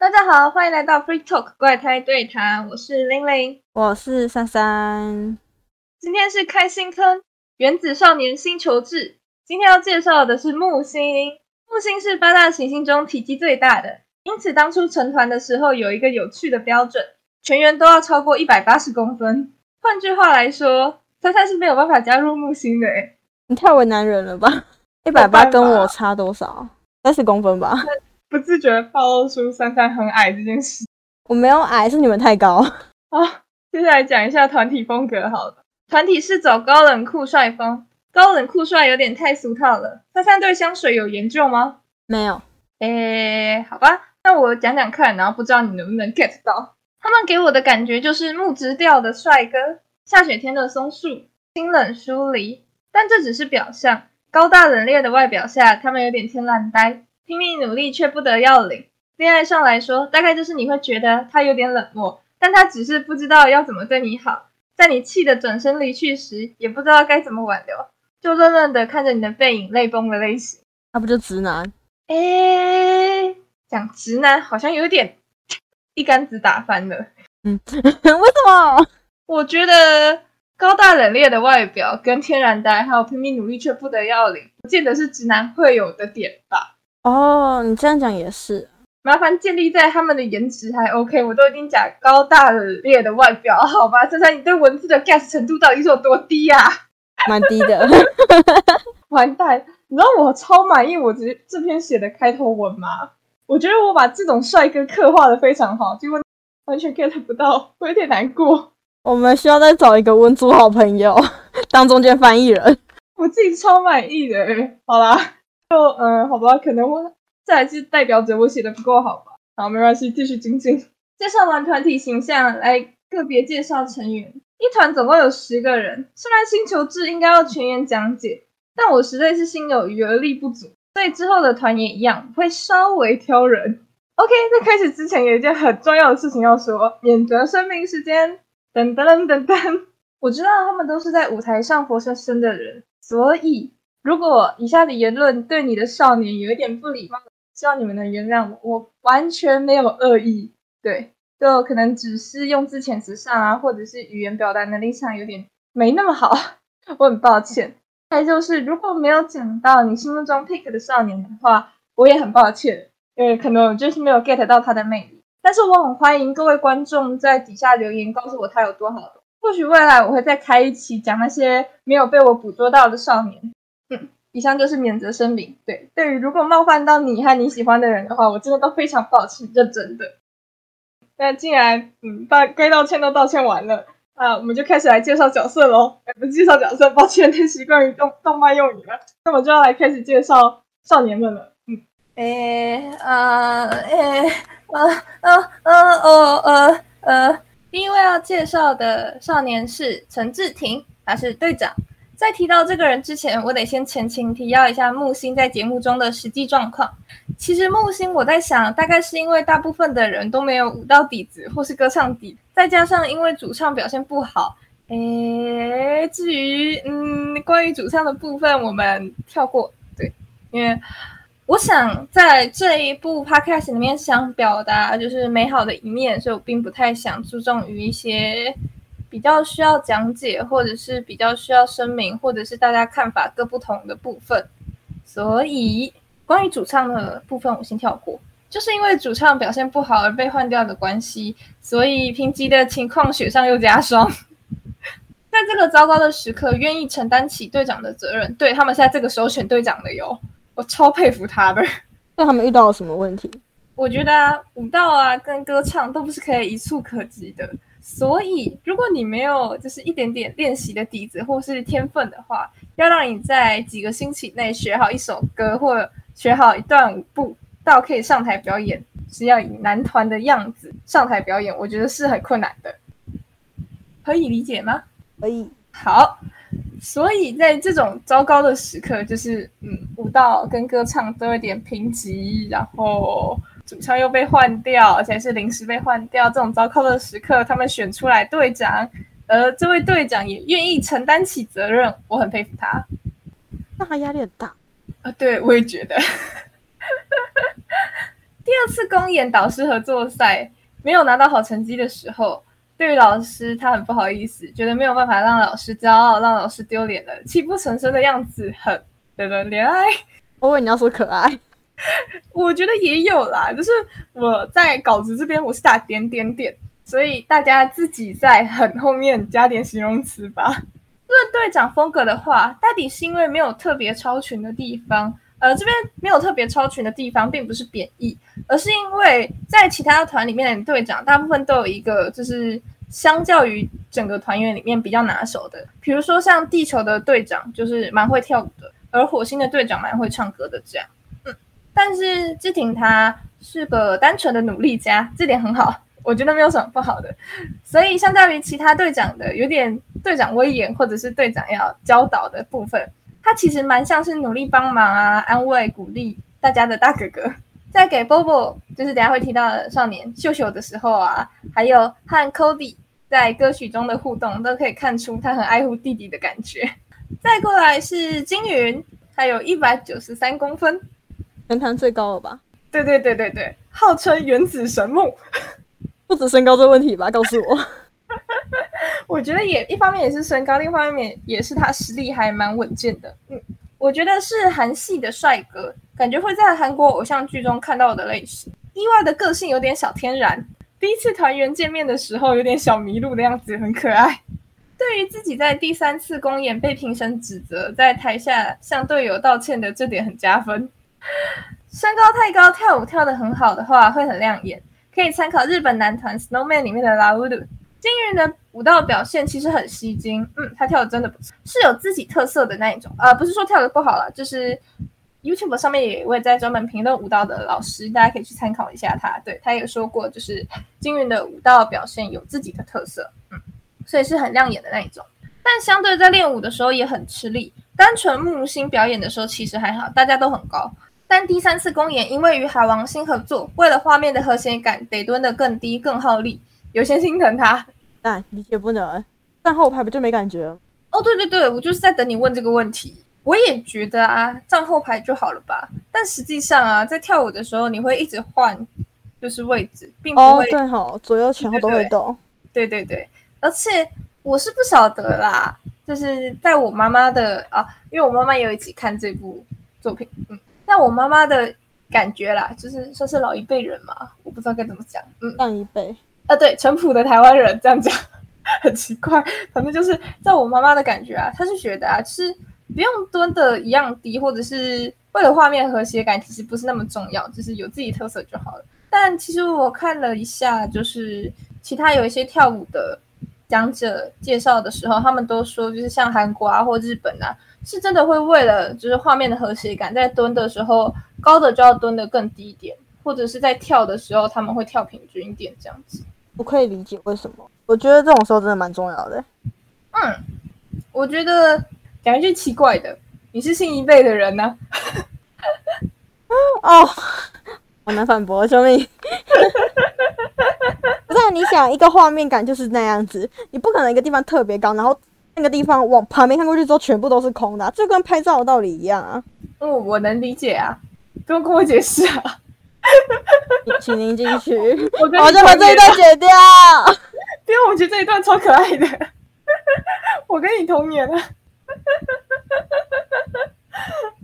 大家好，欢迎来到 Free Talk 怪胎对谈，我是玲玲，我是珊珊。今天是开新坑《原子少年星球志》，今天要介绍的是木星。木星是八大行星中体积最大的，因此当初成团的时候有一个有趣的标准，全员都要超过一百八十公分。换句话来说，珊珊是没有办法加入木星的。诶你太为难人了吧？一百八跟我差多少？三十公分吧。不自觉暴露出珊珊很矮这件事。我没有矮，是你们太高。好，接下来讲一下团体风格。好了，团体是走高冷酷帅风，高冷酷帅有点太俗套了。珊珊对香水有研究吗？没有。诶，好吧，那我讲讲看，然后不知道你能不能 get 到。他们给我的感觉就是木质调的帅哥，下雪天的松树，清冷疏离。但这只是表象，高大冷冽的外表下，他们有点天然呆。拼命努力却不得要领。恋爱上来说，大概就是你会觉得他有点冷漠，但他只是不知道要怎么对你好。在你气得转身离去时，也不知道该怎么挽留，就愣愣的看着你的背影，泪崩的类型。那不就直男？哎，讲直男好像有点一竿子打翻了。嗯，为什么？我觉得高大冷冽的外表跟天然呆，还有拼命努力却不得要领，不见得是直男会有的点吧。哦，你这样讲也是。麻烦建立在他们的颜值还 OK，我都已经讲高大冷冽的外表，好吧？珊珊，你对文字的 get 程度到底是有多低呀？蛮低的。完蛋，你知道我超满意我这这篇写的开头文吗？我觉得我把这种帅哥刻画的非常好，结果完全 get 不到，我有点难过。我们需要再找一个文组好朋友当中间翻译人。我自己超满意的，好啦。就嗯，好吧，可能我这还是代表着我写的不够好吧。好，没关系，继续精进。介绍完团体形象，来个别介绍成员。一团总共有十个人，虽然星球志应该要全员讲解，但我实在是心有余而力不足，所以之后的团也一样会稍微挑人。OK，在开始之前有一件很重要的事情要说，免责声明时间。噔噔噔噔，我知道他们都是在舞台上活生生的人，所以。如果以下的言论对你的少年有一点不礼貌，希望你们能原谅我，我完全没有恶意。对，就可能只是用字遣词上啊，或者是语言表达能力上有点没那么好，我很抱歉。再就是，如果没有讲到你心目中 pick 的少年的话，我也很抱歉，因为可能我就是没有 get 到他的魅力。但是我很欢迎各位观众在底下留言，告诉我他有多好。或许未来我会再开一期讲那些没有被我捕捉到的少年。嗯，以上就是免责声明。对，对于如果冒犯到你和你喜欢的人的话，我真的都非常抱歉，认真的。那既然嗯，道该道歉都道歉完了啊，我们就开始来介绍角色喽。不介绍角色，抱歉，太习惯于动动漫用语了。那么就要来开始介绍少年们了。嗯，诶，呃，诶，呃，呃，呃，呃，呃，呃，第一位要介绍的少年是陈志廷，他是队长。在提到这个人之前，我得先前情提要一下木星在节目中的实际状况。其实木星，我在想，大概是因为大部分的人都没有舞蹈底子或是歌唱底，再加上因为主唱表现不好。诶，至于嗯，关于主唱的部分，我们跳过。对，因为我想在这一部 podcast 里面想表达就是美好的一面，所以我并不太想注重于一些。比较需要讲解，或者是比较需要声明，或者是大家看法各不同的部分，所以关于主唱的部分我先跳过，就是因为主唱表现不好而被换掉的关系，所以评级的情况雪上又加霜。在这个糟糕的时刻，愿意承担起队长的责任，对他们现在这个时候选队长的哟，我超佩服他们。那他们遇到了什么问题？我觉得啊，舞蹈啊跟歌唱都不是可以一触可及的。所以，如果你没有就是一点点练习的底子或是天分的话，要让你在几个星期内学好一首歌或学好一段舞步，到可以上台表演，是要以男团的样子上台表演，我觉得是很困难的。可以理解吗？可以。好，所以在这种糟糕的时刻，就是嗯，舞蹈跟歌唱都有点贫瘠，然后。主唱又被换掉，而且是临时被换掉，这种糟糕的时刻，他们选出来队长，而这位队长也愿意承担起责任，我很佩服他。那他压力很大啊，对我也觉得。第 第二次公演导师合作赛没有拿到好成绩的时候，对于老师他很不好意思，觉得没有办法让老师骄傲，让老师丢脸了，泣不成声的样子很的恋爱。我以为你要说可爱，我觉得也有啦，就是我在稿子这边我是打点点点，所以大家自己在很后面加点形容词吧。论队长风格的话，到底是因为没有特别超群的地方。呃，这边没有特别超群的地方，并不是贬义，而是因为在其他团里面的队长，大部分都有一个，就是相较于整个团员里面比较拿手的。比如说像地球的队长，就是蛮会跳舞的，而火星的队长蛮会唱歌的，这样。但是志廷他是个单纯的努力家，这点很好，我觉得没有什么不好的。所以相较于其他队长的有点队长威严，或者是队长要教导的部分。他其实蛮像是努力帮忙啊、安慰、鼓励大家的大哥哥，在给 Bobo，就是等下会提到的少年秀秀的时候啊，还有和 Cody 在歌曲中的互动，都可以看出他很爱护弟弟的感觉。再过来是金云，他有一百九十三公分，全团最高了吧？对对对对对，号称原子神木，不止身高这问题吧？告诉我。我觉得也一方面也是身高，另一方面也是他实力还蛮稳健的。嗯，我觉得是韩系的帅哥，感觉会在韩国偶像剧中看到的类型。意外的个性有点小天然，第一次团员见面的时候有点小迷路的样子，很可爱。对于自己在第三次公演被评审指责，在台下向队友道歉的这点很加分。身高太高，跳舞跳得很好的话会很亮眼，可以参考日本男团 Snowman 里面的拉乌鲁。金云的舞蹈表现其实很吸睛，嗯，他跳的真的不错，是有自己特色的那一种，呃，不是说跳的不好了，就是 YouTube 上面也有位在专门评论舞蹈的老师，大家可以去参考一下他，对他也说过，就是金云的舞蹈表现有自己的特色，嗯，所以是很亮眼的那一种，但相对在练舞的时候也很吃力，单纯木星表演的时候其实还好，大家都很高，但第三次公演因为与海王星合作，为了画面的和谐感，得蹲得更低更耗力。有些心疼他，但理解不能。站后排不就没感觉？哦，对对对，我就是在等你问这个问题。我也觉得啊，站后排就好了吧。但实际上啊，在跳舞的时候，你会一直换，就是位置，并不会对好左右前后都会动。对对对，而且我是不晓得啦，就是在我妈妈的啊，因为我妈妈也有一起看这部作品，嗯，在我妈妈的感觉啦，就是说是老一辈人嘛，我不知道该怎么讲，嗯，上一辈。啊，对，淳朴的台湾人这样讲很奇怪，反正就是在我妈妈的感觉啊，她是觉得啊，其实不用蹲的一样低，或者是为了画面和谐感，其实不是那么重要，就是有自己特色就好了。但其实我看了一下，就是其他有一些跳舞的讲者介绍的时候，他们都说，就是像韩国啊或日本啊，是真的会为了就是画面的和谐感，在蹲的时候高的就要蹲的更低一点，或者是在跳的时候他们会跳平均一点这样子。我可以理解为什么，我觉得这种时候真的蛮重要的。嗯，我觉得讲一句奇怪的，你是新一辈的人呢？哦，好难反驳，兄弟。你想一个画面感就是那样子，你不可能一个地方特别高，然后那个地方往旁边看过去之后全部都是空的，就跟拍照的道理一样啊。嗯，我能理解啊，不用跟我解释啊。请您进去，我就把这一段剪掉。因为我觉得这一段超可爱的。我跟你同年啊。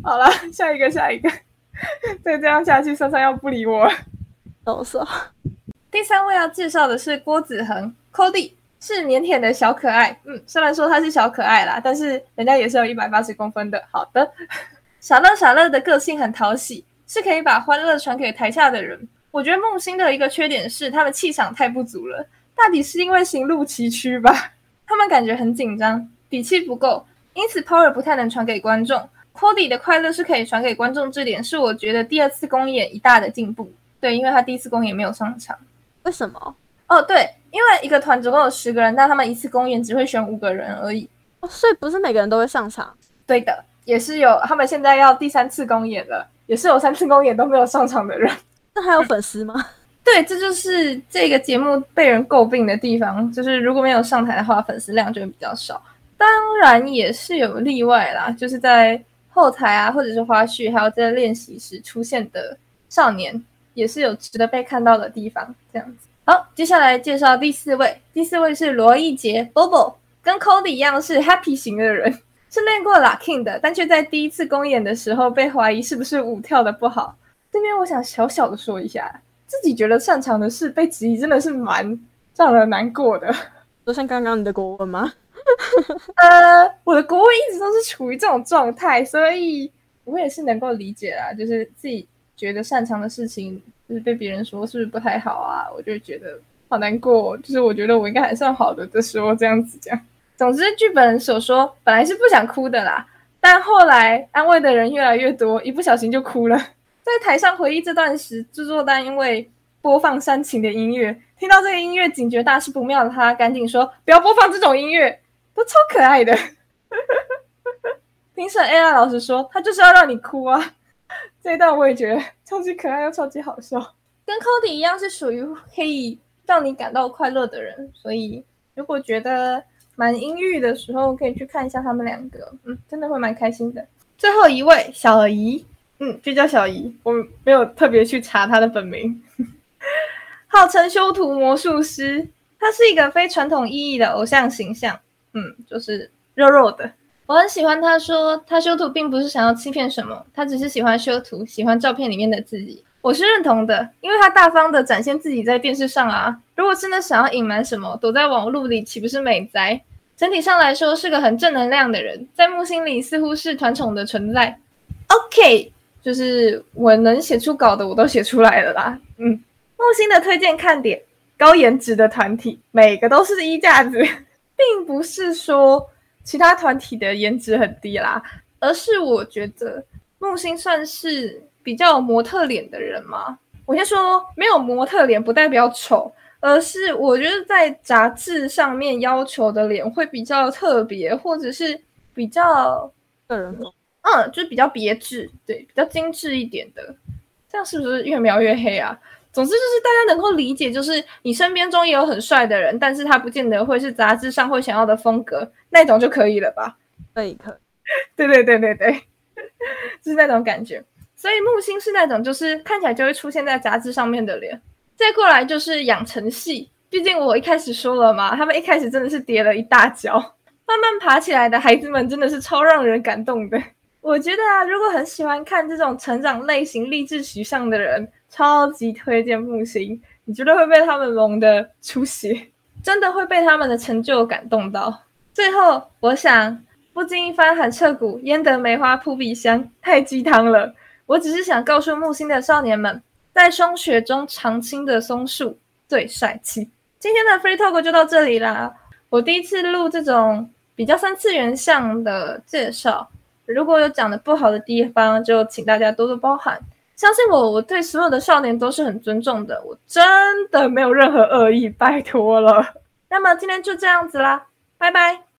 好了，下一个，下一个。再这样下去，珊珊要不理我。都说。第三位要介绍的是郭子恒，Cody，是腼腆的小可爱。嗯，虽然说他是小可爱啦，但是人家也是有一百八十公分的。好的，傻乐傻乐的个性很讨喜。是可以把欢乐传给台下的人。我觉得梦星的一个缺点是他们气场太不足了，大抵是因为行路崎岖吧。他们感觉很紧张，底气不够，因此 power 不太能传给观众。Cody 的快乐是可以传给观众，这点是我觉得第二次公演一大的进步。对，因为他第一次公演没有上场，为什么？哦，对，因为一个团总共有十个人，但他们一次公演只会选五个人而已。哦，所以不是每个人都会上场。对的，也是有。他们现在要第三次公演了。也是有三次公演都没有上场的人，那还有粉丝吗？对，这就是这个节目被人诟病的地方，就是如果没有上台的话，粉丝量就会比较少。当然也是有例外啦，就是在后台啊，或者是花絮，还有在练习时出现的少年，也是有值得被看到的地方。这样子，好，接下来介绍第四位，第四位是罗艺杰 Bobo，跟 Cody 一样是 Happy 型的人，是练过 Locking 的，但却在第一次公演的时候被怀疑是不是舞跳的不好。这边我想小小的说一下，自己觉得擅长的事被质疑，真的是蛮让人难过的。就像刚刚你的国文吗？呃，我的国文一直都是处于这种状态，所以我也是能够理解啦。就是自己觉得擅长的事情，就是被别人说是不是不太好啊，我就觉得好难过。就是我觉得我应该还算好的的时候，这样子讲。总之，剧本所说本来是不想哭的啦，但后来安慰的人越来越多，一不小心就哭了。在台上回忆这段时，制作单因为播放煽情的音乐，听到这个音乐警觉大事不妙的他，赶紧说不要播放这种音乐。都超可爱的，评审 AI 老师说他就是要让你哭啊！这段我也觉得超级可爱又超级好笑，跟 Cody 一样是属于可以让你感到快乐的人，所以如果觉得蛮阴郁的时候，可以去看一下他们两个，嗯，真的会蛮开心的。最后一位小姨，嗯，就叫小姨，我没有特别去查她的本名，号称修图魔术师，他是一个非传统意义的偶像形象。嗯，就是肉肉的。我很喜欢他说，他修图并不是想要欺骗什么，他只是喜欢修图，喜欢照片里面的自己。我是认同的，因为他大方的展现自己在电视上啊。如果真的想要隐瞒什么，躲在网络里岂不是美哉？整体上来说是个很正能量的人，在木星里似乎是团宠的存在。OK，就是我能写出稿的我都写出来了啦。嗯，木星的推荐看点，高颜值的团体，每个都是衣架子。并不是说其他团体的颜值很低啦，而是我觉得木星算是比较模特脸的人嘛。我先说，没有模特脸不代表丑，而是我觉得在杂志上面要求的脸会比较特别，或者是比较个人风，嗯，就是比较别致，对，比较精致一点的。这样是不是越描越黑啊？总之就是大家能够理解，就是你身边中也有很帅的人，但是他不见得会是杂志上会想要的风格，那种就可以了吧？可以，可，对对对对对，就是那种感觉。所以木星是那种就是看起来就会出现在杂志上面的脸。再过来就是养成系，毕竟我一开始说了嘛，他们一开始真的是跌了一大跤，慢慢爬起来的孩子们真的是超让人感动的。我觉得啊，如果很喜欢看这种成长类型、励志取向的人。超级推荐木星，你绝对会被他们萌的出血，真的会被他们的成就感动到。最后，我想不经一番寒彻骨，焉得梅花扑鼻香？太鸡汤了。我只是想告诉木星的少年们，在霜雪中常青的松树最帅气。今天的 Free Talk 就到这里啦。我第一次录这种比较三次元向的介绍，如果有讲的不好的地方，就请大家多多包涵。相信我，我对所有的少年都是很尊重的，我真的没有任何恶意，拜托了。那么今天就这样子啦，拜拜。